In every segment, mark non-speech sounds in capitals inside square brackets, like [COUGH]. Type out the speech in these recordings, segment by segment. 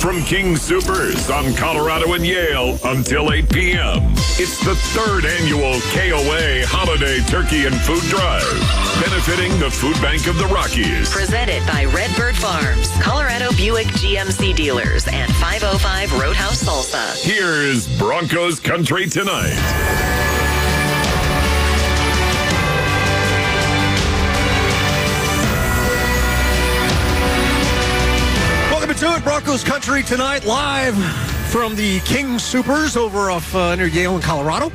from King Supers on Colorado and Yale until 8 p.m. It's the third annual KOA Holiday Turkey and Food Drive, benefiting the Food Bank of the Rockies. Presented by Redbird Farms, Colorado Buick GMC dealers, and 505 Roadhouse Salsa. Here's Broncos Country Tonight. To. Broncos country tonight, live from the King Supers over off uh, near Yale in Colorado.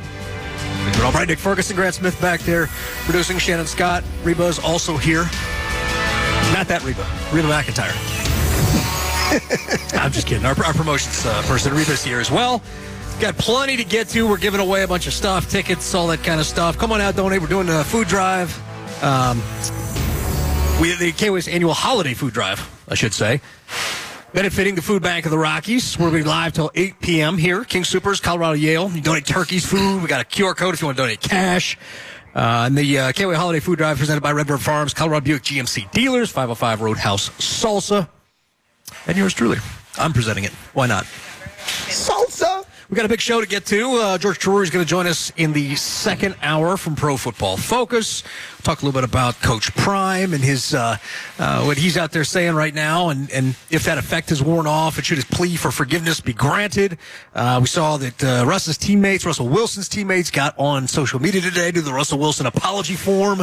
All right, Nick Ferguson, Grant Smith back there producing. Shannon Scott, Reba's also here. Not that Reba, Reba McEntire. [LAUGHS] I'm just kidding. Our, our promotions uh, person, Reba's here as well. Got plenty to get to. We're giving away a bunch of stuff, tickets, all that kind of stuff. Come on out, donate. We're doing a food drive. Um, we the KOA's annual holiday food drive, I should say benefiting the Food Bank of the Rockies. We'll be live till 8 p.m. here. King Supers, Colorado Yale. You donate turkeys, food. We got a QR code if you want to donate cash. Uh, and the uh, KOA Holiday Food Drive presented by Redbird Farms, Colorado Buick GMC Dealers, 505 Roadhouse Salsa, and yours truly. I'm presenting it. Why not? We got a big show to get to. Uh, George Chahrouri is going to join us in the second hour from Pro Football Focus. talk a little bit about Coach Prime and his uh, uh, what he's out there saying right now, and, and if that effect has worn off, and should his plea for forgiveness be granted? Uh, we saw that uh, Russ's teammates, Russell Wilson's teammates, got on social media today to the Russell Wilson apology form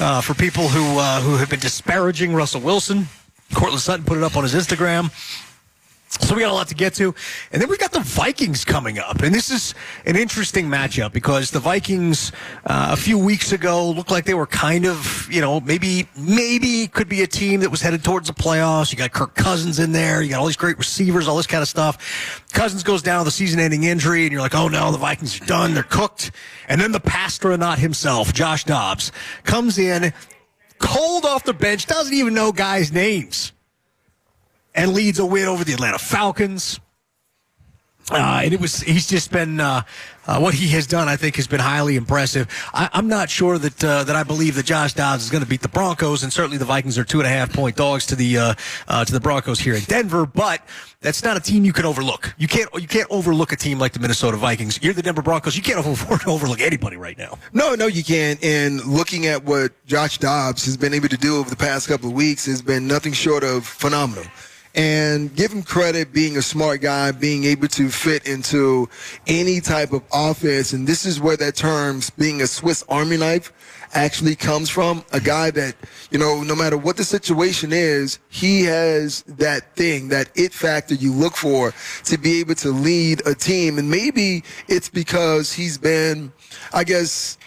uh, for people who who have been disparaging Russell Wilson. Courtland Sutton put it up on his Instagram. So we got a lot to get to. And then we got the Vikings coming up. And this is an interesting matchup because the Vikings uh, a few weeks ago looked like they were kind of, you know, maybe maybe could be a team that was headed towards the playoffs. You got Kirk Cousins in there. You got all these great receivers, all this kind of stuff. Cousins goes down with a season-ending injury and you're like, "Oh no, the Vikings are done. They're cooked." And then the passtronaut himself, Josh Dobbs, comes in cold off the bench, doesn't even know guys' names and leads a win over the Atlanta Falcons. Uh, and it was he's just been uh, uh, what he has done. I think has been highly impressive. I, am not sure that uh, that I believe that Josh Dobbs is going to beat the Broncos, and certainly the Vikings are two and a half point dogs to the uh, uh, to the Broncos here in Denver. But that's not a team you can overlook. You can't you can't overlook a team like the Minnesota Vikings. You're the Denver Broncos. You can't [LAUGHS] afford to overlook anybody right now. No, no, you can't. And looking at what Josh Dobbs has been able to do over the past couple of weeks has been nothing short of phenomenal and give him credit being a smart guy, being able to fit into any type of offense. And this is where that term being a Swiss Army knife actually comes from. A guy that, you know, no matter what the situation is, he has that thing, that it factor you look for to be able to lead a team. And maybe it's because he's been, I guess,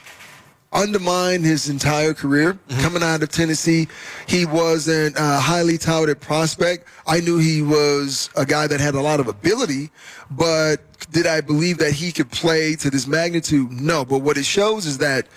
undermined his entire career mm-hmm. coming out of Tennessee. He wasn't a highly touted prospect. I knew he was a guy that had a lot of ability, but did I believe that he could play to this magnitude? No. But what it shows is that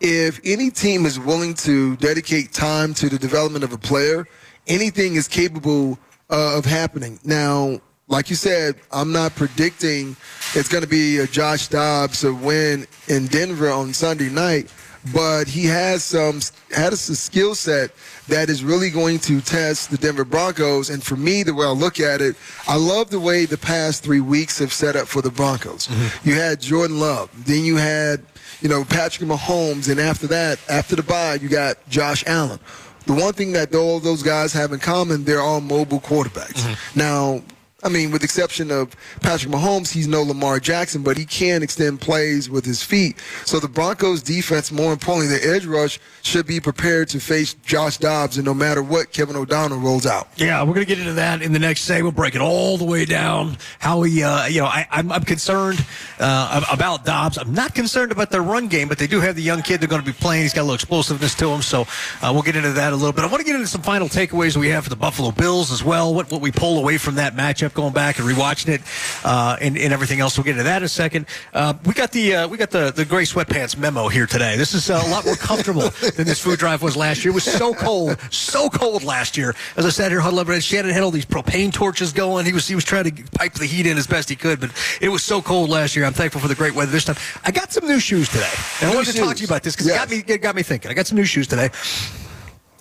if any team is willing to dedicate time to the development of a player, anything is capable uh, of happening. Now, like you said, I'm not predicting it's going to be a Josh Dobbs a win in Denver on Sunday night, but he has some has a skill set that is really going to test the Denver Broncos. And for me, the way I look at it, I love the way the past three weeks have set up for the Broncos. Mm-hmm. You had Jordan Love, then you had you know Patrick Mahomes, and after that, after the bye, you got Josh Allen. The one thing that all those guys have in common, they're all mobile quarterbacks. Mm-hmm. Now, I mean, with the exception of Patrick Mahomes, he's no Lamar Jackson, but he can extend plays with his feet. So the Broncos defense, more importantly, the edge rush should be prepared to face Josh Dobbs, and no matter what Kevin O'Donnell rolls out. Yeah, we're going to get into that in the next segment. We'll break it all the way down. How he, uh, you know, I, am concerned uh, about Dobbs. I'm not concerned about their run game, but they do have the young kid they're going to be playing. He's got a little explosiveness to him, so uh, we'll get into that a little bit. I want to get into some final takeaways we have for the Buffalo Bills as well. What what we pull away from that matchup going back and rewatching it uh, and, and, everything else. We'll get into that in a second. Uh, we got the uh, we got the the gray sweatpants memo here today. This is uh, a lot more comfortable [LAUGHS] than this food drive was last year. It was so cold, so cold last year. As I sat here huddled up, Shannon had all these propane torches going. He was he was trying to pipe the heat in as best he could, but it was so cold last year. I'm thankful for the great weather this time. I got some new shoes today, and I wanted to talk to you about this because yes. it got me it got me thinking. I got some new shoes today.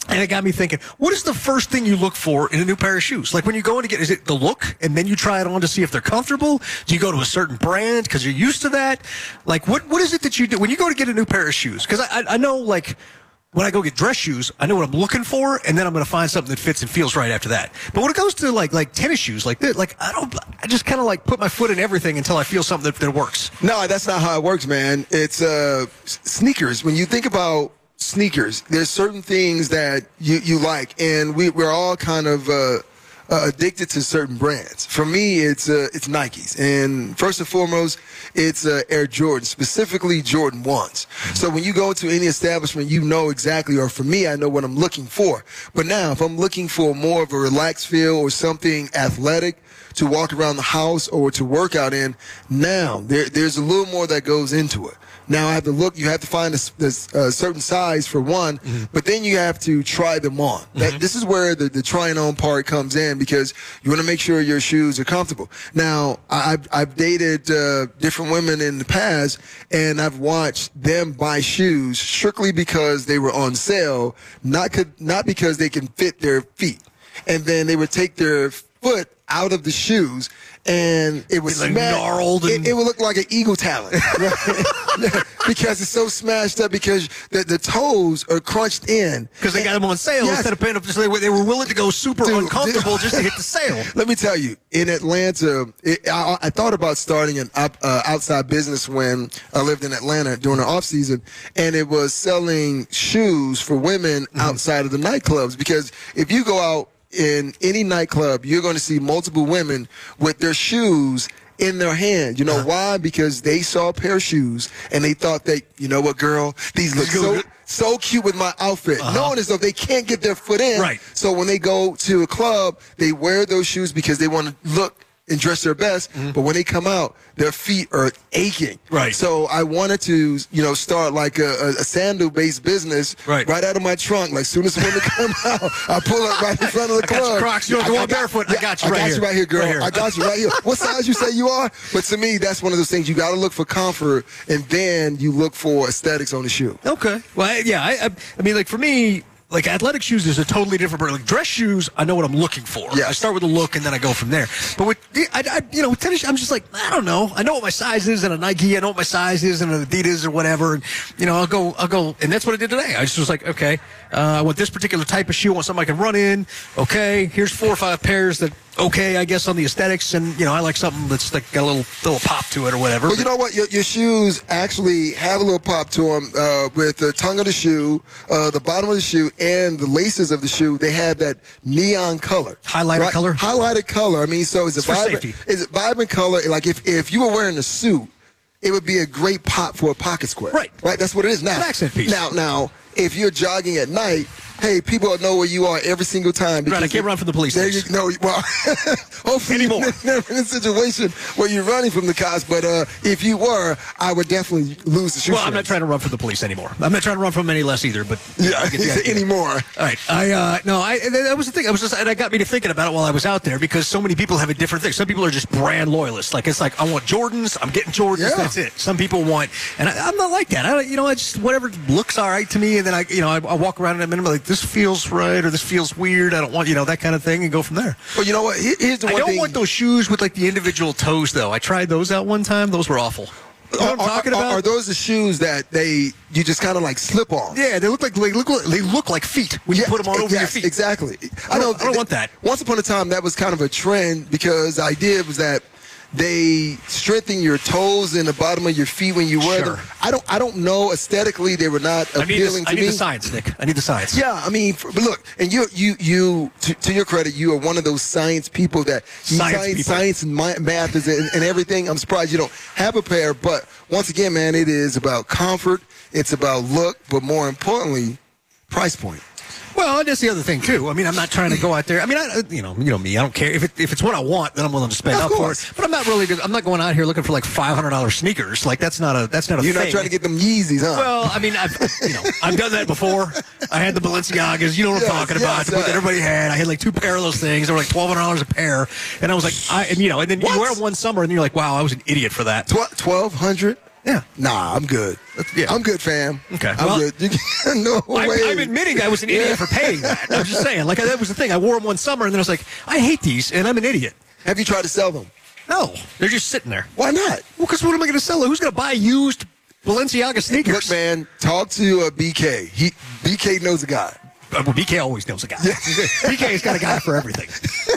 And it got me thinking, what is the first thing you look for in a new pair of shoes? Like when you go in to get, is it the look and then you try it on to see if they're comfortable? Do you go to a certain brand because you're used to that? Like what, what is it that you do when you go to get a new pair of shoes? Because I, I, know like when I go get dress shoes, I know what I'm looking for, and then I'm going to find something that fits and feels right after that. But when it goes to like like tennis shoes, like this, like I don't, I just kind of like put my foot in everything until I feel something that, that works. No, that's not how it works, man. It's uh, sneakers. When you think about sneakers, there's certain things that you, you like, and we, we're all kind of uh, uh, addicted to certain brands. For me, it's uh, it's Nikes, and first and foremost, it's uh, Air Jordan, specifically Jordan ones. So when you go to any establishment, you know exactly, or for me, I know what I'm looking for. But now, if I'm looking for more of a relaxed feel or something athletic to walk around the house or to work out in, now there, there's a little more that goes into it. Now I have to look. You have to find a, this, uh, certain size for one, but then you have to try them on. That, this is where the, the trying on part comes in because you want to make sure your shoes are comfortable. Now I've, I've dated uh, different women in the past, and I've watched them buy shoes strictly because they were on sale, not could, not because they can fit their feet. And then they would take their foot out of the shoes, and it was Like sma- gnarled and- It, it would look like an eagle talon [LAUGHS] [LAUGHS] because it's so smashed up because the, the toes are crunched in. Because they got them on sale Yes. instead of paying up. They were, they were willing to go super Dude, uncomfortable dude. just to hit the [LAUGHS] sale. Let me tell you, in Atlanta, it, I, I thought about starting an up, uh, outside business when I lived in Atlanta during the off season, and it was selling shoes for women outside of the nightclubs. Because if you go out in any nightclub, you're going to see multiple women with their shoes in their hand. You know why? Because they saw a pair of shoes and they thought that, you know what, girl, these look so so cute with my outfit, knowing as though they can't get their foot in. Right. So when they go to a club, they wear those shoes because they want to look and dress their best. Mm-hmm. But when they come out, their feet are aching. Right. So I wanted to, you know, start like a, a, a sandal-based business Right. right out of my trunk. Like as soon as women come [LAUGHS] out, I pull up right in front of the I got club. Crocs. You don't have to I- I walk got- barefoot. I got you I right got here. you right here, girl. Right here. I got you right here. [LAUGHS] What size you say you are? But to me, that's one of those things you got to look for comfort, and then you look for aesthetics on the shoe. Okay. Well, I, yeah. I, I, I mean, like for me, like athletic shoes is a totally different. brand. Like dress shoes, I know what I'm looking for. Yes. I start with a look and then I go from there. But with, I, I, you know, with tennis, I'm just like, I don't know. I know what my size is in a Nike. I know what my size is in an Adidas or whatever. And you know, I'll go, I'll go, and that's what I did today. I just was like, okay, uh, I want this particular type of shoe. I want something I can run in. Okay, here's four or five pairs that. Okay, I guess on the aesthetics, and you know, I like something that's like got a little little pop to it or whatever. Well, you know what? Your, your shoes actually have a little pop to them uh, with the tongue of the shoe, uh, the bottom of the shoe, and the laces of the shoe. They have that neon color, Highlighted color? highlighted color. I mean, so is it vibrant, Is it vibrant color. Like if if you were wearing a suit, it would be a great pop for a pocket square. Right. right. That's what it is now. An accent piece. Now, now, if you're jogging at night. Hey, people know where you are every single time. Right, I can't run from the police There you no, [LAUGHS] well, hopefully Anymore. you're never in a situation where you're running from the cops. But uh, if you were, I would definitely lose the shoe. Well, I'm not trying to run from the police anymore. I'm not trying to run from any less either. But Yeah, I [LAUGHS] anymore. All right, I uh, no, I that was the thing. I was just, and that got me to thinking about it while I was out there because so many people have a different thing. Some people are just brand loyalists. Like it's like I want Jordans, I'm getting Jordans. Yeah. That's it. Some people want, and I, I'm not like that. I, you know, I just whatever looks all right to me, and then I, you know, I, I walk around and I'm like this feels right or this feels weird. I don't want, you know, that kind of thing, and go from there. Well, you know what? Here's the I one don't thing. want those shoes with like the individual toes though. I tried those out one time. Those were awful. You know what I'm are, talking are- about? are those the shoes that they you just kind of like slip on? Yeah, they look like they look they look like feet when you Yeah, put them on over your feet. Exactly. I don't- I don't want that. Once upon a time, that was kind of a trend because the idea was that they strengthen your toes and the bottom of your feet when you wear them. I don't. I don't know. Aesthetically, they were not I need, appealing the, I to need me. the science, Nick. I need the science. Yeah, I mean, but look, and you, you, you, to, to your credit, you are one of those science people that Science science, people. science and math is and, and everything. I'm surprised you don't have a pair, but once again, man, it is about comfort. It's about look, but more importantly, price point. Well, that's the other thing too. I mean, I'm not trying to go out there. I mean, I, you know, you know me. I don't care if it, if it's what I want, then I'm willing to spend Of up for it. But I'm not really. I'm not going out here looking for like five hundred dollars sneakers. Like that's not a that's not a You're thing. not trying to get them Yeezys, huh? Well, I mean, I've you know I've done that before. I had the Balenciagas. You know what I'm Yes, talking about. yes, that everybody had. I had like two pair of those things. They were like twelve hundred dollars a pair, and I was like, I and you know, and then What? you wear one summer, and you're like, wow, I was an idiot for that. Twelve hundred. Yeah. Nah, I'm good. Yeah. I'm good, fam. Okay, I'm well- good. You- [LAUGHS] no I'm, way. I'm admitting I was an idiot for paying that. I'm just saying, like that was the thing. I wore them one summer, and then I was like, I hate these, and I'm an idiot. Have you tried to sell them? No, they're just sitting there. Why not? Well, because what am I going to sell? Who's going to buy used Balenciaga sneakers? Look, man, talk to uh, BK. He BK knows a guy. Uh, well, BK always knows a guy. BK's [LAUGHS] got a guy for everything. [LAUGHS]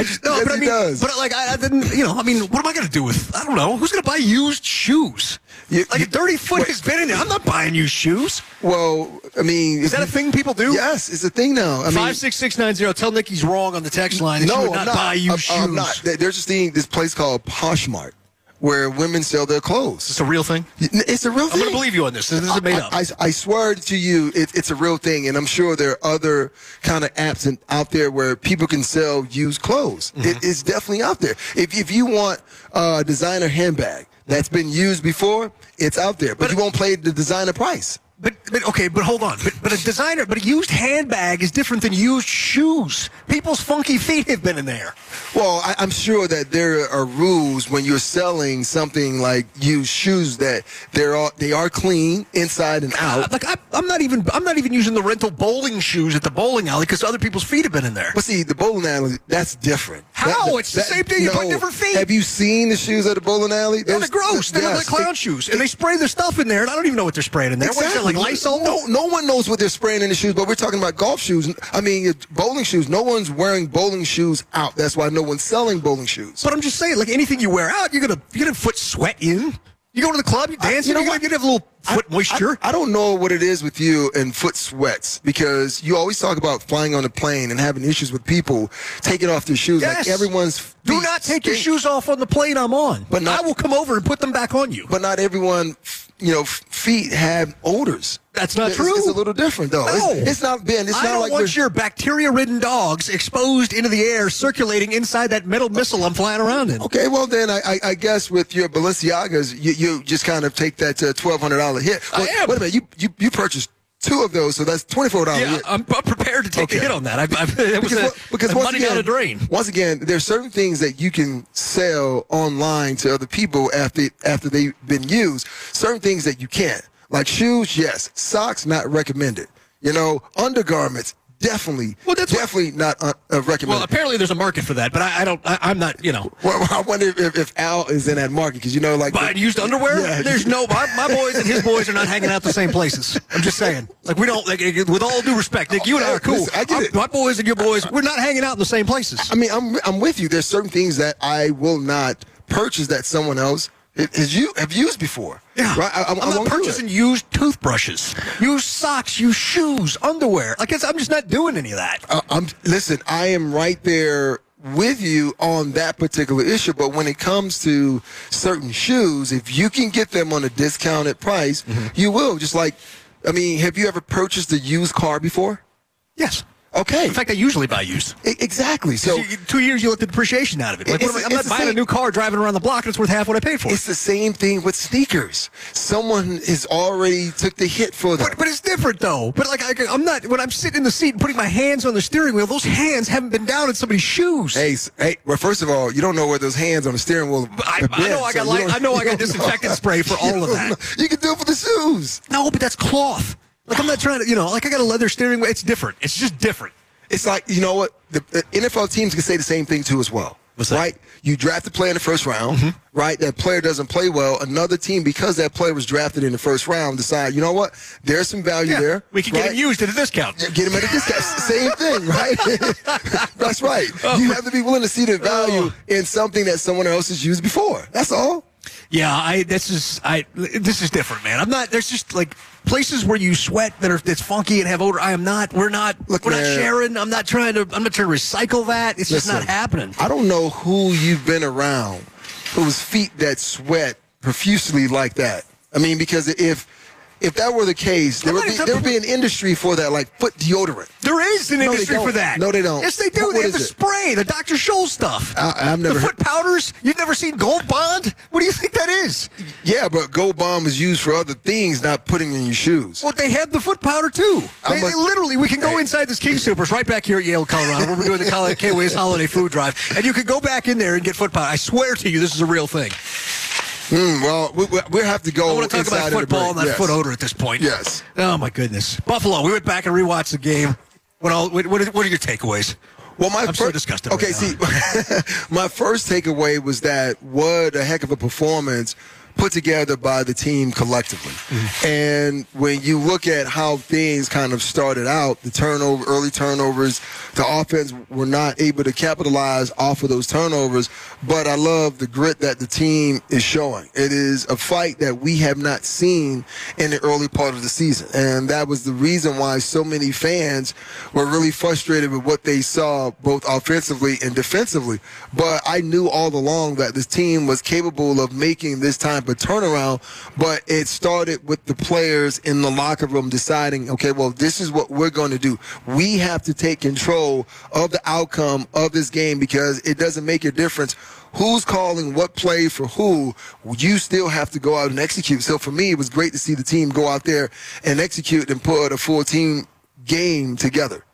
I just no, Yes, but I mean, does. but like I, I didn't, you know, I mean, what am I going to do with? I don't know. Who's going to buy used shoes? You- like you- a dirty foot has been in there. I'm not buying used shoes. Well, I mean, Is that a thing people do? Yes, it's a thing now. I mean, Five six six nine zero. Tell Nick he's wrong on the text line. no, would I'm not, not. buy used I'm, shoes. I'm not. There's this thing, this place called Poshmark, where women sell their clothes. It's a real thing. It's a real thing. I'm going to believe you on this. This isn't made I, up. I, I swear to you, it, it's a real thing, and I'm sure there are other kind of apps in, out there where people can sell used clothes. Mm-hmm. It, it's definitely out there. If if you want a designer handbag that's been used before, it's out there, but, But- you won't pay the designer price. But, but okay, but hold on. But, but a designer, but a used handbag is different than used shoes. People's funky feet have been in there. Well, I, I'm sure that there are rules when you're selling something like used shoes that they're all, they are clean inside and out. Like I, I'm not even I'm not even using the rental bowling shoes at the bowling alley because other people's feet have been in there. But see, the bowling alley, that's different. How? That- It's the same thing. You put different feet. Have you seen the shoes at the bowling alley? Yeah, they're Those- gross. They look yes, like clown it- shoes, and they spray the stuff in there, and I don't even know what they're spraying in there. That, Exactly. Like Lysol? No, no one knows what they're spraying in the shoes, but we're talking about golf shoes. I mean, bowling shoes. No one's wearing bowling shoes out. That's why no one's selling bowling shoes. But I'm just saying, like anything you wear out, you're gonna you're gonna foot sweat in. You go to the club, you I- dance, you know what? gonna have a little foot I- moisture. I, I don't know what it is with you and foot sweats because you always talk about flying on a plane and having issues with people taking off their shoes. Yes. Like everyone's Do not take your shoes off on the plane I'm on. But not- I will come over and put them back on you. But not everyone, you know, feet have odors. That's not It's- true. It's, a little different though. No. It's, it's not Ben. It's I not don't like want your bacteria-ridden dogs exposed into the air, circulating inside that metal missile I'm flying around in. Okay, well then I, I, I guess with your Balenciagas, you, you just kind of take that uh, twelve hundred dollar hit. I Wait, am. Wait a minute, you, you you purchased two of those, so that's twenty four dollars. Yeah, I'm, I'm prepared to take Okay. the hit on that. I, I, it was because, a, because a once money again, down a drain. Once again, there's certain things that you can sell online to other people after after they've been used. Certain things that you can't, like shoes. Yes, socks not recommended. You know, undergarments definitely, Well, that's what- definitely not uh, uh, recommended. Well, apparently there's a market for that, but I, I don't. I, I'm not. You know, Well, I wonder if, if Al is in that market because you know, like buying used underwear. Yeah. There's no. My, my boys and his boys are not hanging out the same places. I'm just saying. Like we don't. Like with all due respect, Nick, you and I are cool. Listen, I get it. My boys and your boys, we're not hanging out in the same places. I mean, I'm I'm with you. There's certain things that I will not purchase that someone else has you have used before. Yeah, right. I, I'm, not purchasing used toothbrushes, used socks, used shoes, underwear. Like it's, I'm just not doing any of that. Uh, I'm listen. I am right there with you on that particular issue. But when it comes to certain shoes, if you can get them on a discounted price, Mm-hmm. you will. Just like, I mean, have you ever purchased a used car before? Yes. Okay. In fact, I usually buy used. Exactly. So You- two years, you let the depreciation out of it. Like, what am I- I'm not buying a new car, driving around the block, and it's worth half what I paid for. it. it's the same thing with sneakers. Someone has already took the hit for them. But, but it's different though. But like I, I'm not when I'm sitting in the seat and putting my hands on the steering wheel. Those hands haven't been down in somebody's shoes. Hey, hey. Well, first of all, you don't know where those hands on the steering wheel. I, have I know I got like, don't- I know I got disinfectant know. [LAUGHS] spray for all of that. know. You can do it for the shoes. No, but that's cloth. Like I'm not trying to, you know, like I got a leather steering wheel. It's different. It's just different. It's like you know what the, the NFL teams can say the same thing too as well. What's that? Right? You draft a player in the first round, Mm-hmm. right? That player doesn't play well. Another team, because that player was drafted in the first round, decide, you know what? There's some value there. we can get right? him used at a discount. Get him at a discount. Same thing, right? [LAUGHS] That's right. Oh. You have to be willing to see the value in something that someone else has used before. That's all. Yeah, I this is I this is different, man. I'm not. There's just like places where you sweat that are that's funky and have odor. I am not. We're not. Look, we're not sharing. I'm not trying to. I'm not trying to recycle that. It's just not happening. I don't know who you've been around whose feet that sweat profusely like that. I mean, because if if that were the case, there would be there would be an industry for that, like foot deodorant. There is an No, industry for that. No, they don't. Yes, they do. What- they what have the it? spray, the Dr. Scholl stuff. I- I've never The foot powders. You've never seen Gold Bond? What do you think that is? Yeah, but Gold Bond is used for other things, not putting in your shoes. Well, they have the foot powder too. They, they literally, we can go inside this King Supers right back here at Yale, Colorado, where we're doing the Col- KOA's Holiday Food Drive, and you can go back in there and get foot powder. I swear to you, this is a real thing. Mm, well, we, we, have to go. I want to talk about football and that Yes. foot odor at this point. Yes. Oh my goodness, Buffalo. We went back and rewatched the game. What all? What, what are, what are your takeaways? Well, my I'm so fir- disgusted Okay, right see, [LAUGHS] my first takeaway was that what a heck of a performance put together by the team collectively. Mm-hmm. And when you look at how things kind of started out, the turnover, early turnovers, the offense were not able to capitalize off of those turnovers. But I love the grit that the team is showing. It is a fight that we have not seen in the early part of the season. And that was the reason why so many fans were really frustrated with what they saw both offensively and defensively. But I knew all along that this team was capable of making this type of turnaround. But it started with the players in the locker room deciding, okay, well, this is what we're going to do. We have to take control of the outcome of this game because it doesn't make a difference who's calling what play for who, you still have to go out and execute. So for me, it was great to see the team go out there and execute and put a full team game together.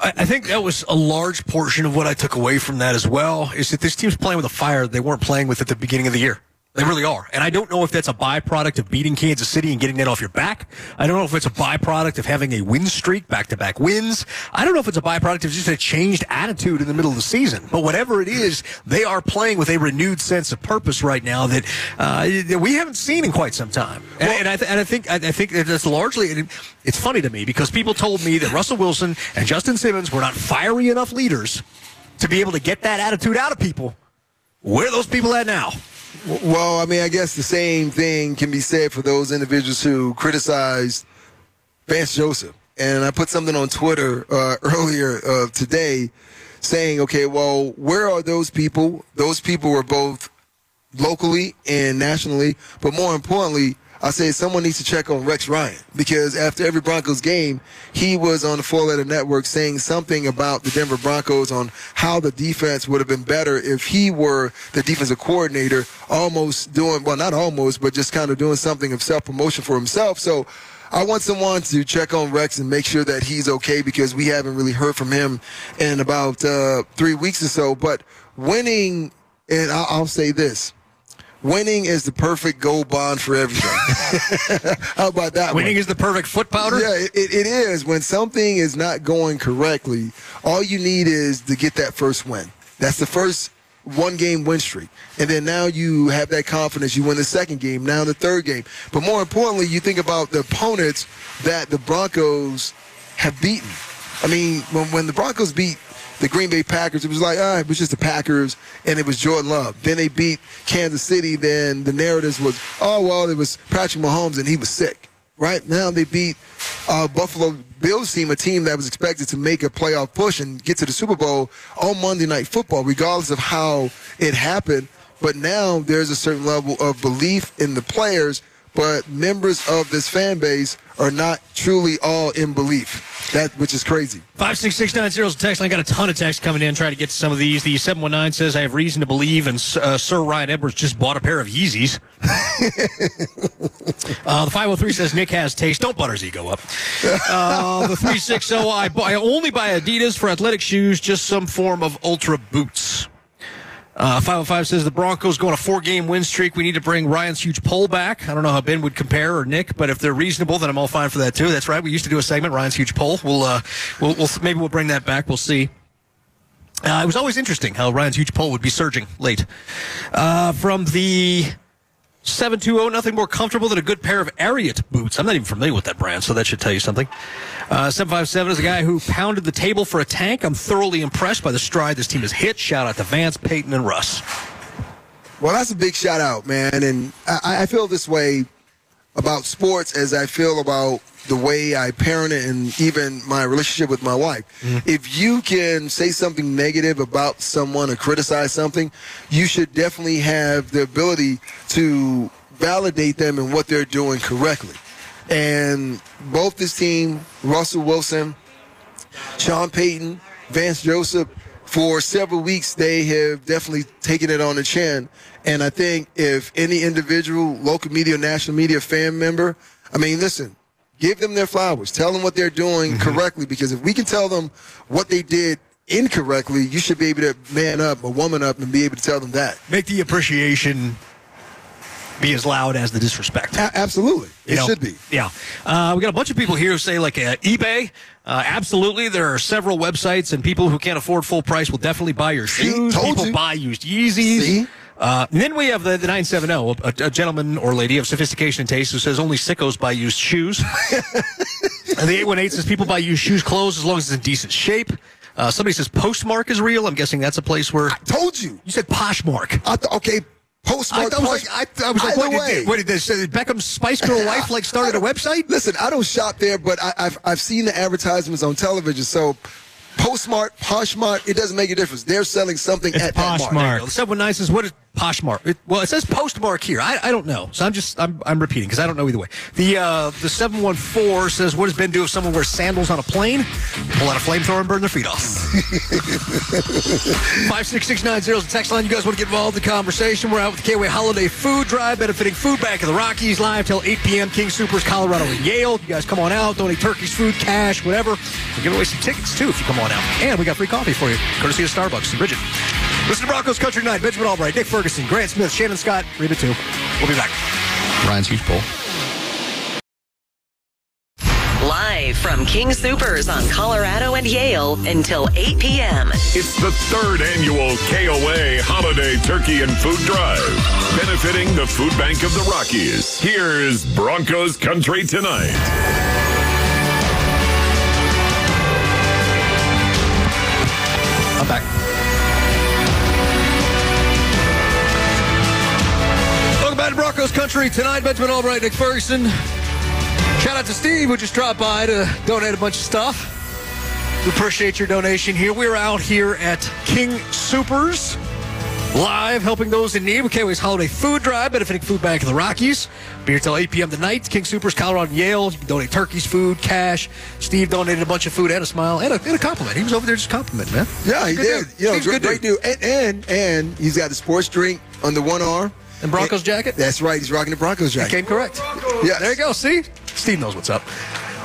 I, I think that was a large portion of what I took away from that as well. Is that this team's playing with a fire they weren't playing with at the beginning of the year. They really are. And I don't know if that's a byproduct of beating Kansas City and getting that off your back. I don't know if it's a byproduct of having a win streak, back to back wins. I don't know if it's a byproduct of just a changed attitude in the middle of the season. But whatever it is, they are playing with a renewed sense of purpose right now that, uh, that we haven't seen in quite some time. And, and I, th- and I think I, I think that's largely. It's funny to me because people told me that Russell Wilson and Justin Simmons were not fiery enough leaders to be able to get that attitude out of people. Where are those people at now? Well, I mean, I guess the same thing can be said for those individuals who criticized Vance Joseph. And I put something on Twitter uh, [LAUGHS] earlier uh, today saying, okay, well, where are those people? Those people were both locally and nationally, but more importantly, I say someone needs to check on Rex Ryan because after every Broncos game, he was on the Four Letter Network saying something about the Denver Broncos on how the defense would have been better if he were the defensive coordinator, almost doing, well, not almost, but just kind of doing something of self promotion for himself. So I want someone to check on Rex and make sure that he's okay because we haven't really heard from him in about uh, three weeks or so. But winning, and I'll say this. Winning is the perfect gold bond for everything. [LAUGHS] How about that Winning one? is the perfect foot powder. Yeah, it, it is. When something is not going correctly, all you need is to get that first win. That's the first one game win streak. And then now you have that confidence. You win the second game, now the third game. But more importantly, you think about the opponents that the Broncos have beaten. I mean, when, when the Broncos beat the Green Bay Packers, it was like, ah, it was just the Packers and it was Jordan Love. Then they beat Kansas City, then the narratives was, oh, well, it was Patrick Mahomes and he was sick. Right now they beat uh, Buffalo Bills team, a team that was expected to make a playoff push and get to the Super Bowl on Monday Night Football, regardless of how it happened. But now there's a certain level of belief in the players, but members of this fan base are not truly all in belief. That which is crazy. Five six six nine zero is the text line. Got a ton of text coming in. Trying to get to some of these. The seven one nine says I have reason to believe, and uh, Sir Ryan Edwards just bought a pair of Yeezys. [LAUGHS] uh, the five hundred three says Nick has taste. Don't butter his ego up. Uh, the three six zero I, bu- I only buy Adidas for athletic shoes. Just some form of Ultraboosts. Uh, 505 says the Broncos go on a four game win streak. We need to bring Ryan's huge poll back. I don't know how Ben would compare or Nick, but if they're reasonable, then I'm all fine for that too. That's right. We used to do a segment, Ryan's huge poll. We'll, uh, we'll, we'll maybe we'll bring that back. We'll see. Uh, it was always interesting how Ryan's huge poll would be surging late. Uh, from the 720, nothing more comfortable than a good pair of Ariat boots. I'm not even familiar with that brand, so that should tell you something. Uh, 757 is a guy who pounded the table for a tank. I'm thoroughly impressed by the stride this team has hit. Shout out to Vance, Payton, and Russ. Well, that's a big shout out, man. And I, I feel this way about sports as I feel about the way I parent and even my relationship with my wife. Mm-hmm. If you can say something negative about someone or criticize something, you should definitely have the ability to validate them and what they're doing correctly. And both this team, Russell Wilson, Sean Payton, Vance Joseph, for several weeks, they have definitely taken it on the chin. And I think if any individual, local media, national media fan member, I mean, listen, give them their flowers. Tell them what they're doing correctly. Because if we can tell them what they did incorrectly, you should be able to man up a woman up and be able to tell them that. Make the appreciation be as loud as the disrespect. A- absolutely, You it know? should be. Yeah. Uh, we got a bunch of people here who say, like, uh, eBay. Uh, absolutely. There are several websites, and people who can't afford full price will definitely buy your See? shoes. Told people you. buy used Yeezys. See? Uh, and then we have the, the 970, a, a gentleman or lady of sophistication and taste who says only sickos buy used shoes. [LAUGHS] and the 818 says people buy used shoes, clothes, as long as it's in decent shape. Uh, somebody says Postmark is real. I'm guessing that's a place where. I told you. You said Poshmark. I th- okay, postmark. I, was like, I, I was like, what did, what did this? Uh, Beckham's Spice Girl [LAUGHS] wife like started a website? Listen, I don't shop there, but I, I've I've seen the advertisements on television. So, Postmark, Poshmark, it doesn't make a difference. They're selling something It's at Poshmark. mark. The 719 says, what is Poshmark? It, well, it says Postmark here. I, I don't know. So I'm just, I'm, I'm repeating because I don't know either way. The uh, the 714 says, what does Ben do if someone wears sandals on a plane? Pull out a flamethrower and burn their feet off. [LAUGHS] 56690 is the text line. You guys want to get involved in the conversation? We're out with the KOA Holiday Food Drive benefiting Food Bank of the Rockies live till 8 p.m. King Supers, Colorado, and Yale. You guys come on out, donate turkeys, food, cash, whatever. We'll give away some tickets too if you come on out. And we got free coffee for you, courtesy of Starbucks and Bridget. Listen to Broncos Country Night. Benjamin Albright, Nick Ferguson, Grant Smith, Shannon Scott, Reba 2. We'll be back. Ryan's huge bowl. Live from King Supers on Colorado and Yale until 8 p.m. It's the third annual KOA Holiday Turkey and Food Drive, benefiting the Food Bank of the Rockies. Here's Broncos Country Tonight. Country tonight. Benjamin Albright, Nick Ferguson. Shout out to Steve, who just dropped by to donate a bunch of stuff. We appreciate your donation here. We're out here at King Supers, live helping those in need with Holiday Food Drive, benefiting Food Bank of the Rockies. Be here till 8 p.m. tonight. King Supers, Colorado and Yale. You can donate turkeys, food, cash. Steve donated a bunch of food and a smile and a, and a compliment. He was over there just complimenting, man. Yeah, he Good did. dude. You know, Steve's a great, good great dude. And, and and he's got the sports drink on the one arm. And Broncos jacket? That's right. He's rocking the Broncos jacket. Came correct. Yes. There you go. See? Steve knows what's up.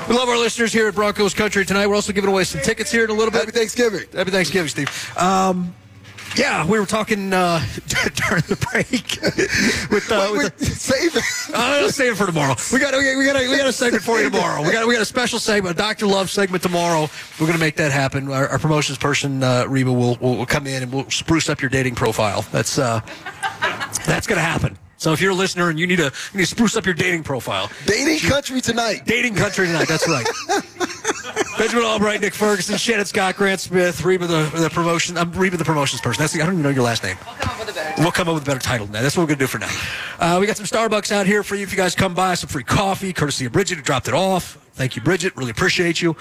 We love our listeners here at Broncos Country tonight. We're also giving away some tickets here in a little bit. Happy Thanksgiving. Happy Thanksgiving, Steve. Um, yeah, we were talking uh, [LAUGHS] during the break with, uh, Wait, with the, save it. [LAUGHS] uh, let's save it for tomorrow. We got we got we got a, we got a segment for you tomorrow. We got we got a special segment, a Doctor Love segment tomorrow. We're gonna make that happen. Our, our promotions person uh, Reba will, will will come in and we'll spruce up your dating profile. That's uh, that's gonna happen. So if you're a listener and you need to you need to spruce up your dating profile, Dating country tonight. dating country tonight. That's right. [LAUGHS] Benjamin Albright, Nick Ferguson, Shannon Scott, Grant Smith, Reba the, the promotion. I'm Reba the promotions person. That's the, I don't even know your last name. We'll come up with a better. We'll come up with a better title than that. That's what we're gonna do for now. Uh, we got some Starbucks out here for you if you guys come by. Some free coffee, courtesy of Bridget who dropped it off. Thank you, Bridget. Really appreciate you.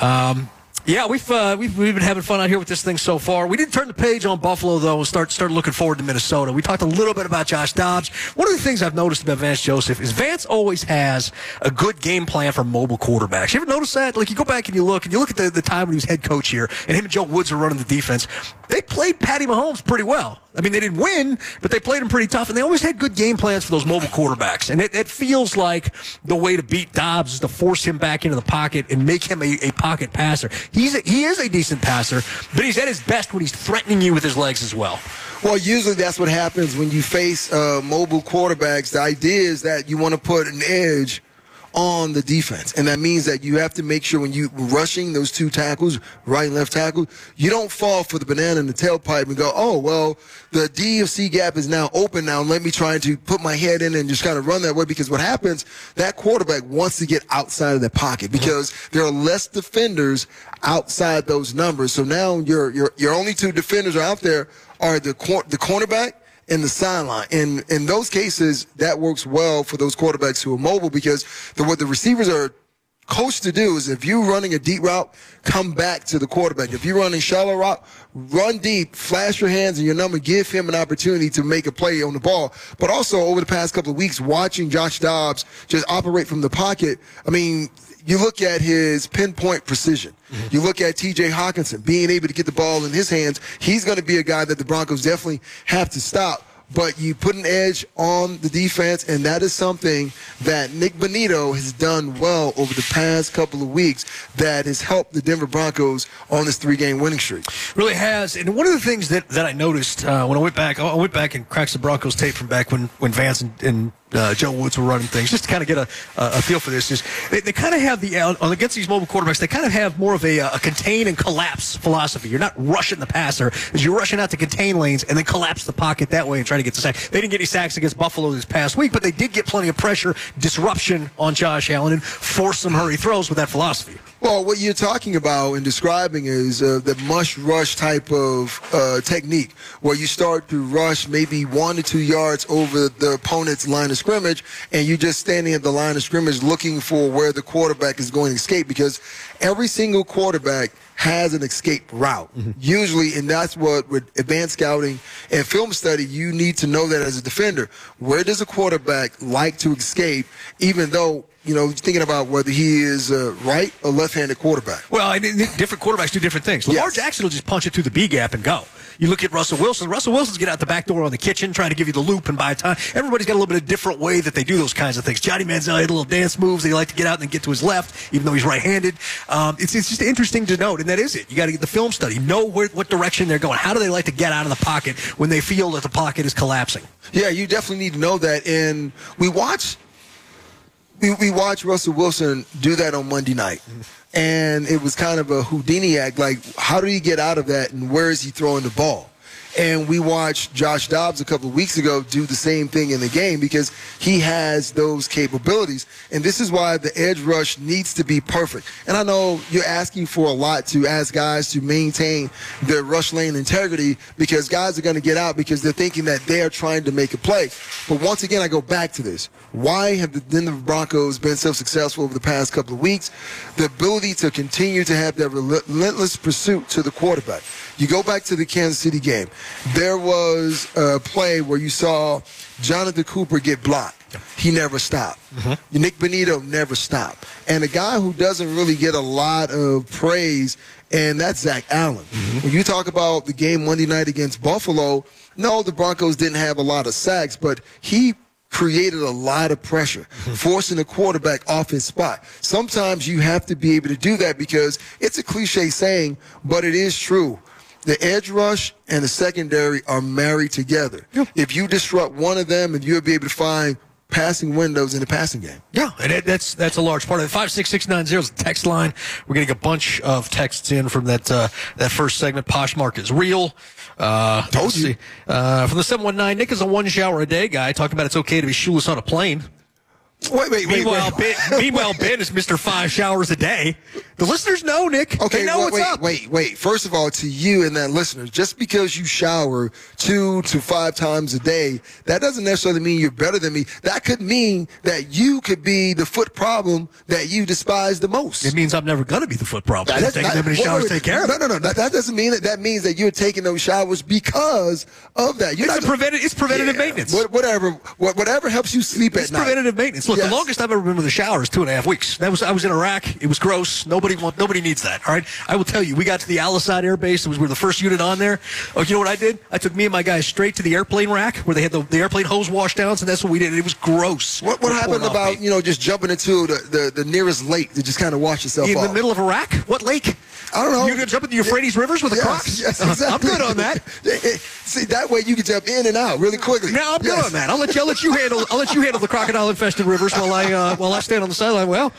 Um, yeah, we've, uh, we've we've been having fun out here with this thing so far. We didn't turn the page on Buffalo though and start start looking forward to Minnesota. We talked a little bit about Josh Dobbs. One of the things I've noticed about Vance Joseph is Vance always has a good game plan for mobile quarterbacks. You ever notice that? Like you go back and you look and you look at the, the time when he was head coach here and him and Joe Woods were running the defense. They played Patty Mahomes pretty well. I mean, they didn't win, but they played him pretty tough, and they always had good game plans for those mobile quarterbacks. And it, it feels like the way to beat Dobbs is to force him back into the pocket and make him a, a pocket passer. He's a, he is a decent passer, but he's at his best when he's threatening you with his legs as well. Well, usually that's what happens when you face uh, mobile quarterbacks. The idea is that you want to put an edge on the defense, and that means that you have to make sure when you rushing those two tackles, right and left tackle, you don't fall for the banana in the tailpipe and go, oh well, the DFC gap is now open now. Let me try to put my head in and just kind of run that way because what happens, that quarterback wants to get outside of the pocket mm-hmm. because there are less defenders outside those numbers. So now your your your only two defenders are out there are the cor- the cornerback and the sideline. In in those cases, that works well for those quarterbacks who are mobile because the, what the receivers are coached to do is if you're running a deep route, come back to the quarterback. If you're running shallow route, run deep, flash your hands and your number, give him an opportunity to make a play on the ball. But also over the past couple of weeks, watching Josh Dobbs just operate from the pocket, I mean, you look at his pinpoint precision. You look at TJ Hockenson being able to get the ball in his hands. He's going to be a guy that the Broncos definitely have to stop. but you put an edge on the defense, and that is something that Nik Bonitto has done well over the past couple of weeks that has helped the Denver Broncos on this three-game winning streak. Really has. And one of the things that, that I noticed uh, when I went back, I went back and cracked the Broncos tape from back when, when Vance and, and uh, Joe Woods were running things, just to kind of get a, a feel for this. Is they, they kind of have the uh, against these mobile quarterbacks, they kind of have more of a, uh, a, contain and collapse philosophy. You're not rushing the passer, as you're rushing out to contain lanes and then collapse the pocket that way and try to get the sack. They didn't get any sacks against Buffalo this past week, but they did get plenty of pressure, disruption on Josh Allen, and force some hurry throws with that philosophy. Well, what you're talking about and describing is uh, the mush rush type of uh, technique, where you start to rush maybe one to two yards over the opponent's line of scrimmage, and you're just standing at the line of scrimmage looking for where the quarterback is going to escape because every single quarterback has an escape route. Mm-hmm. Usually, and that's what with advanced scouting and film study, you need to know that as a defender. Where does a quarterback like to escape, even though you know, thinking about whether he is a right or left-handed quarterback. Well, I mean, different quarterbacks do different things. Lamar yes. Jackson will just punch it through the B gap and go. You look at Russell Wilson. Russell Wilson's get out the back door on the kitchen, trying to give you the loop and buy time. Everybody's got a little bit of different way that they do those kinds of things. Johnny Manziel had little dance moves. They like to get out and then get to his left, even though he's right-handed. Um, it's, it's just interesting to note, and that is it. You got to get the film study, know where, what direction they're going. How do they like to get out of the pocket when they feel that the pocket is collapsing? Yeah, you definitely need to know that. And we watch we, we watched Russell Wilson do that on Monday night. And it was kind of a Houdini act. Like, how do he get out of that and where is he throwing the ball? And we watched Josh Dobbs a couple weeks ago do the same thing in the game because he has those capabilities. And this is why the edge rush needs to be perfect. And I know you're asking for a lot to ask guys to maintain their rush lane integrity because guys are going to get out because they're thinking that they are trying to make a play. But once again, I go back to this. Why have the Denver Broncos been so successful over the past couple of weeks? The ability to continue to have that relentless pursuit to the quarterback. You go back to the Kansas City game. There was a play where you saw Jonathan Cooper get blocked. He never stopped. Mm-hmm. Nik Bonitto never stopped. And a guy who doesn't really get a lot of praise, and that's Zach Allen. Mm-hmm. When you talk about the game Monday night against Buffalo, no, the Broncos didn't have a lot of sacks, but he created a lot of pressure, mm-hmm. forcing the quarterback off his spot. Sometimes you have to be able to do that because it's a cliche saying, but it is true the edge rush and the secondary are married together. Yep. If you disrupt one of them, and you'll be able to find passing windows in the passing game. Yeah, and it, that's that's a large part of it. Five six six nine zero is the text line. We're getting a bunch of texts in from that uh, that first segment. Poshmark is real. Uh, Told you. Uh, from the seven one nine, Nick is a one shower a day guy talking about it's okay to be shoeless on a plane. Wait, wait, wait. Meanwhile, wait. Ben, [LAUGHS] meanwhile, Ben is Mr. Five Showers a Day. The listeners know, Nick. Okay, they know wait, what's wait, up. wait, wait. First of all, to you and that listener, just because you shower two to five times a day, that doesn't necessarily mean you're better than me. That could mean that you could be the foot problem that you despise the most. It means I'm never going to be the foot problem. That's taking that many showers, take care of No, no, no. That, that, doesn't mean that. That means that you're taking those showers because of that. You're it's, not, preventative, it's preventative yeah, maintenance. Whatever, whatever helps you sleep it's at night. It's preventative maintenance. Look, yes. the longest I've ever been with a shower is two and a half weeks. That was I was in Iraq. It was gross. Nobody want, nobody needs that. All right. I will tell you, we got to the Al Asad Air Base. It was we were the first unit on there. Oh, you know what I did? I took me and my guys straight to the airplane rack where they had the, the airplane hose wash downs, and that's what we did. It was gross. What, what happened about you know just jumping into the, the, the nearest lake to just kind of wash yourself off? in off? the middle of Iraq? What lake? I don't know. You're gonna jump in the Euphrates yeah. rivers with the yes, Crocs? Yes, exactly. [LAUGHS] I'm good on that. [LAUGHS] See, that way you can jump in and out really quickly. No, I'm good on that. I'll let you. I'll let you handle. I'll let you handle the crocodile infested rivers while I uh, while I stand on the sideline. Well,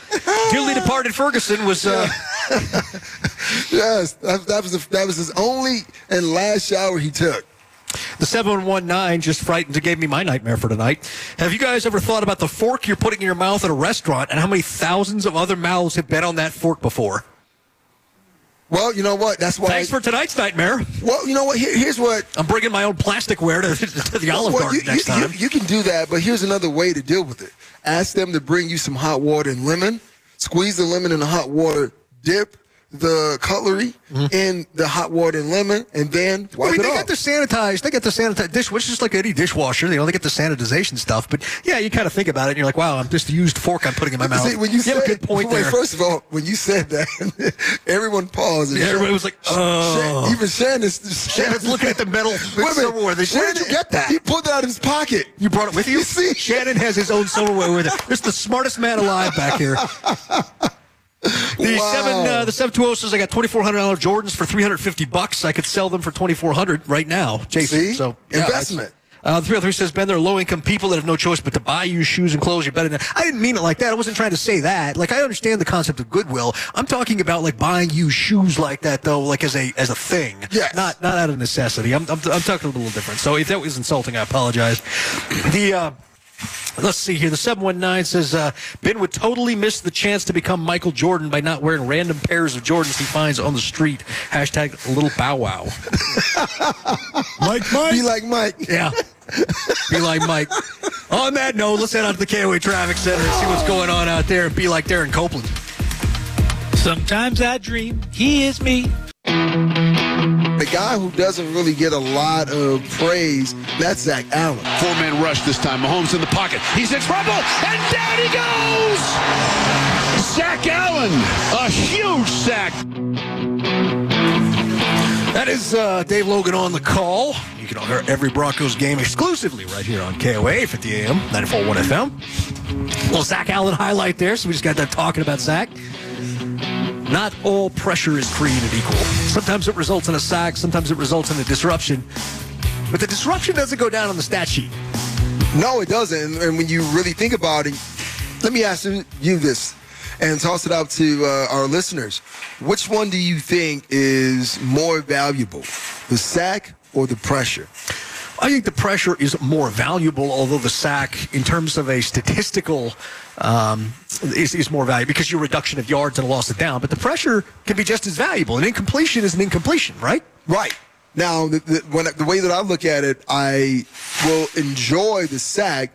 dearly departed Ferguson was. Uh, [LAUGHS] yes, that, that was the, that was his only and last shower he took. The 719 just frightened and gave me my nightmare for tonight. Have you guys ever thought about the fork you're putting in your mouth at a restaurant and how many thousands of other mouths have been on that fork before? Well, you know what? That's why. Thanks for tonight's nightmare. Well, you know what? Here, here's what. I'm bringing my own plasticware to, [LAUGHS] to the Olive well, Garden you, next you, time. You, you can do that, but here's another way to deal with it. Ask them to bring you some hot water and lemon. Squeeze the lemon in the hot water. Dip the cutlery mm-hmm. in the hot water and lemon, and then wipe mean, it they off. got the sanitize. They got the sanitize dish, which is like any dishwasher. You know, they get the sanitization stuff. But yeah, you kind of think about it, and you're like, wow, I'm just a used fork I'm putting in my [LAUGHS] mouth. See, when you, have said, a good point [LAUGHS] wait, there. First of all, when you said that, [LAUGHS] everyone paused. and Yeah, everybody was like, Shan- oh. even Shannon's, Shannon's looking at the metal Wait silverware. They- Where did you get that? He pulled it out of his pocket. You brought it with you? You see? Shannon has his own silverware with him. This is the smartest man alive back here. The Wow. seven, uh, the seven two zero says I got twenty four hundred dollar Jordans for three hundred fifty bucks. I could sell them for twenty four hundred right now, Jason. See? So yeah, Investment. Uh, 303 says, Ben, they're low income people that have no choice but to buy you shoes and clothes. You're better than I didn't mean it like that. I wasn't trying to say that. Like, I understand the concept of goodwill. I'm talking about like buying you shoes like that, though, like as a as a thing. Yes. Not not out of necessity. I'm, I'm, I'm talking a little different. So if that was insulting, I apologize. The. Uh, Let's see here. The 719 says, uh, Ben would totally miss the chance to become Michael Jordan by not wearing random pairs of Jordans he finds on the street. Hashtag little bow wow. [LAUGHS] Mike, Mike. Be like Mike. Yeah. Be like Mike. On that note, let's head out to the KOA Traffic Center and see what's going on out there and be like Darren Copeland. Sometimes I dream he is me. The guy who doesn't really get a lot of praise, that's Zach Allen. Four man rush this time. Mahomes in the pocket. He's in trouble, and down he goes! Zach Allen, a huge sack. That is uh, Dave Logan on the call. You can hear every Broncos game exclusively right here on KOA 50 AM, 94.1 FM. Well, Zach Allen highlight there, so we just got done talking about Zach. Not all pressure is created equal. Sometimes it results in a sack, sometimes it results in a disruption. But the disruption doesn't go down on the stat sheet. No, it doesn't. And, when you really think about it, let me ask you you this and toss it out to uh, our listeners. Which one do you think is more valuable, the sack or the pressure? I think the pressure is more valuable, although the sack, in terms of a statistical, um, is, is more valuable because your reduction of yards and a loss of down. But the pressure can be just as valuable. An incompletion is an incompletion, right? Right. Now, the, the, when, the way that I look at it, I will enjoy the sack,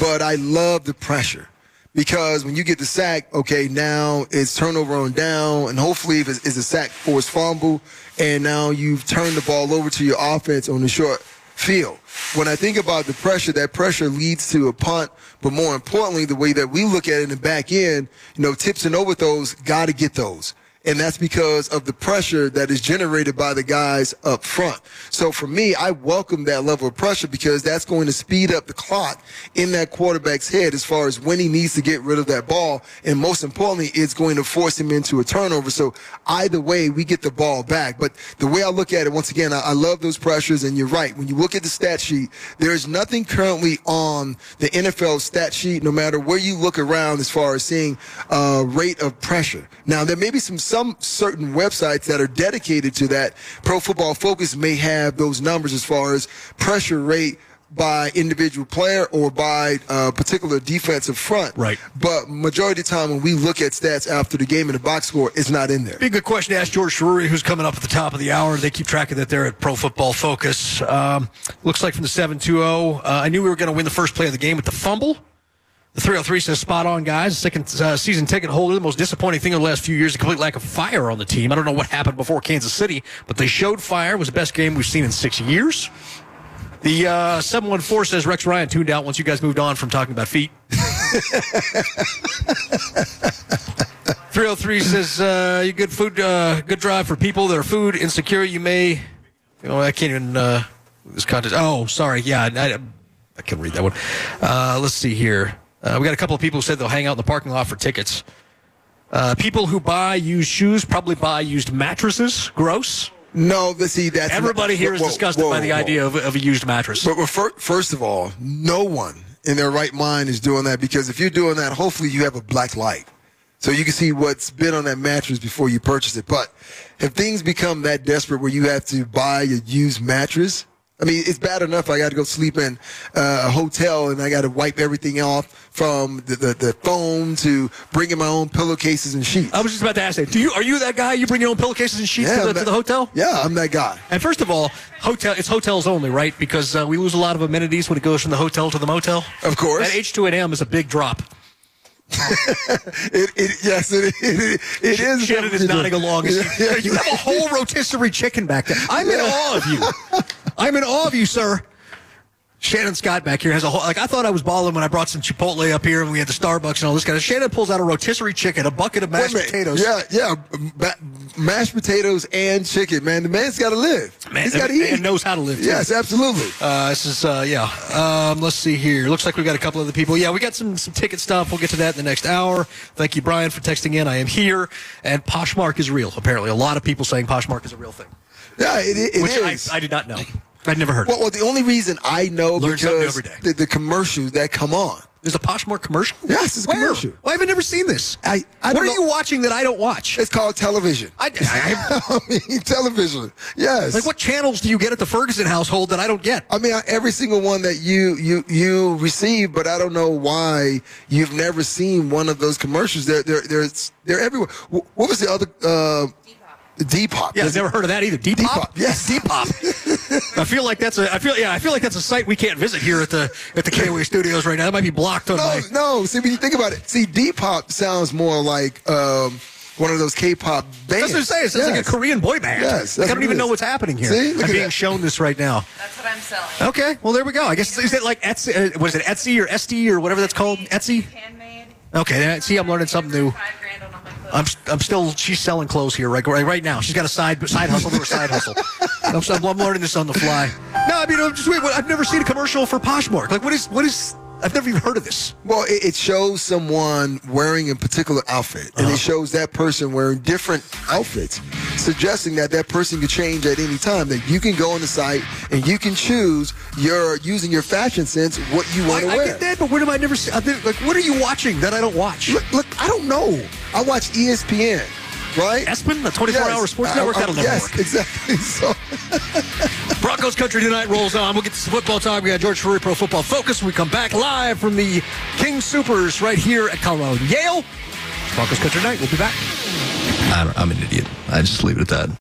but I love the pressure. Because when you get the sack, okay, now it's turnover on down, and hopefully if it's, it's a sack forced fumble, and now you've turned the ball over to your offense on the short field. When I think about the pressure, that pressure leads to a punt, but more importantly, the way that we look at it in the back end, you know, tips and overthrows, got to get those. And that's because of the pressure that is generated by the guys up front. So for me, I welcome that level of pressure because that's going to speed up the clock in that quarterback's head as far as when he needs to get rid of that ball. And most importantly, it's going to force him into a turnover. So either way, we get the ball back. But the way I look at it, once again, I, I love those pressures. And you're right. When you look at the stat sheet, there's nothing currently on the NFL stat sheet, no matter where you look around as far as seeing uh, rate of pressure. Now, there may be some some certain websites that are dedicated to that. Pro Football Focus may have those numbers as far as pressure rate by individual player or by a particular defensive front. Right. But majority of the time when we look at stats after the game and the box score, it's not in there. Be a good question to ask George Chahrouri, who's coming up at the top of the hour. They keep track of that there at Pro Football Focus. Um, looks like from the 7-2-0, uh, I knew we were going to win the first play of the game with the fumble. The 303 says spot on, guys. Second uh, season ticket holder. The most disappointing thing in the last few years, a complete lack of fire on the team. I don't know what happened before Kansas City, but they showed fire. It was the best game we've seen in six years. The uh, 714 says Rex Ryan tuned out once you guys moved on from talking about feet. [LAUGHS] 303 says, uh, you good food, uh, good drive for people that are food insecure. You may, oh, I can't even, uh, this contest. Oh, sorry. Yeah, I, I can read that one. Uh, let's see here. Uh, we got a couple of people who said they'll hang out in the parking lot for tickets. Uh, people who buy used shoes probably buy used mattresses. Gross. No, but see, that's Everybody here is Whoa, disgusted whoa, by the whoa. idea of, of a used mattress. But, but fir- first of all, no one in their right mind is doing that because if you're doing that, hopefully you have a black light. So you can see what's been on that mattress before you purchase it. But if things become that desperate where you have to buy a used mattress, I mean, it's bad enough I got to go sleep in uh, a hotel and I got to wipe everything off from the, the, the foam to bringing my own pillowcases and sheets. I was just about to ask that. Do you are you that guy? You bring your own pillowcases and sheets to, I'm the, to the hotel? Yeah, I'm that guy. And first of all, hotel it's hotels only, right? Because uh, we lose a lot of amenities when it goes from the hotel to the motel. Of course. That H two and M is a big drop. [LAUGHS] it, it, yes, it, it, it is. Shannon is nodding along. you, [LAUGHS] Yeah. you have a whole rotisserie chicken back there. I'm in awe of you. [LAUGHS] I'm in awe of you, sir. Shannon Scott back here has a whole. Like I thought I was balling when I brought some Chipotle up here and we had the Starbucks and all this kind of. Shannon pulls out a rotisserie chicken, a bucket of mashed potatoes. Yeah, yeah. Ma- mashed potatoes and chicken, man. The man's got to live. Man, He's got to eat. and knows how to live. too. Yes, absolutely. Uh, this is uh, yeah. Um, let's see here. Looks like we've got a couple other people. Yeah, we got some some ticket stuff. We'll get to that in the next hour. Thank you, Brian, for texting in. I am here, and Poshmark is real. Apparently, a lot of people saying Poshmark is a real thing, Yeah, it, it which is. I, I did not know. I'd never heard. well, well, the only reason I know Learn something because every day. the, the commercials that come on. There's a Poshmark commercial. Yes, it's a Where? commercial. Well, I've never seen this. I- I what are know- you watching that I don't watch? It's called television. I, I, [LAUGHS] I mean, television. Yes. like what channels do you get at the Ferguson household that I don't get? I mean, I- every single one that you you you receive, but I don't know why you've never seen one of those commercials. They're they're they're, they're everywhere. What was the other? Uh, Depop. Yeah, I've never heard of that either. Depop. Depop, yes. Depop. [LAUGHS] I feel like that's a. I feel yeah. I feel like that's a site we can't visit here at the at the KOA studios right now. That might be blocked on No, my. no. See, when you think about it, see, Depop sounds more like um, one of those K-pop bands. That's what I'm saying. It sounds like a Korean boy band. Yes, Like, I don't what even it know what's happening here. See? Look I'm at being that. shown this right now. That's what I'm selling. Okay, well there we go. I guess is it like Etsy? Uh, was it Etsy or Etsy or whatever that's called? Etsy. Handmade. Okay, see, I'm learning something new. I'm, I'm still she's selling clothes here right right, right now. She's got a side side hustle to her side hustle. I'm, I'm, I'm learning this on the fly. No, I mean I'm just wait. I've never seen a commercial for Poshmark. Like what is what is? I've never even heard of this. Well, it, it shows someone wearing a particular outfit, and Uh-huh. it shows that person wearing different outfits, suggesting that that person could change at any time. That you can go on the site and you can choose your using your fashion sense what you want I, to I wear. get that, but what am I never? I like what are you watching that I don't watch? Look, look, I don't know. I watch ESPN, right? Espen, the 24-hour sports I- network. I- That'll um, never yes, work. exactly. [LAUGHS] So, Broncos country tonight rolls on. We'll get to some football time. We got George Chahrouri Pro Football Focus. We come back live from the King Soopers right here at Colorado Yale. Broncos country night. We'll be back. I don't, I'm an idiot. I just leave it at that.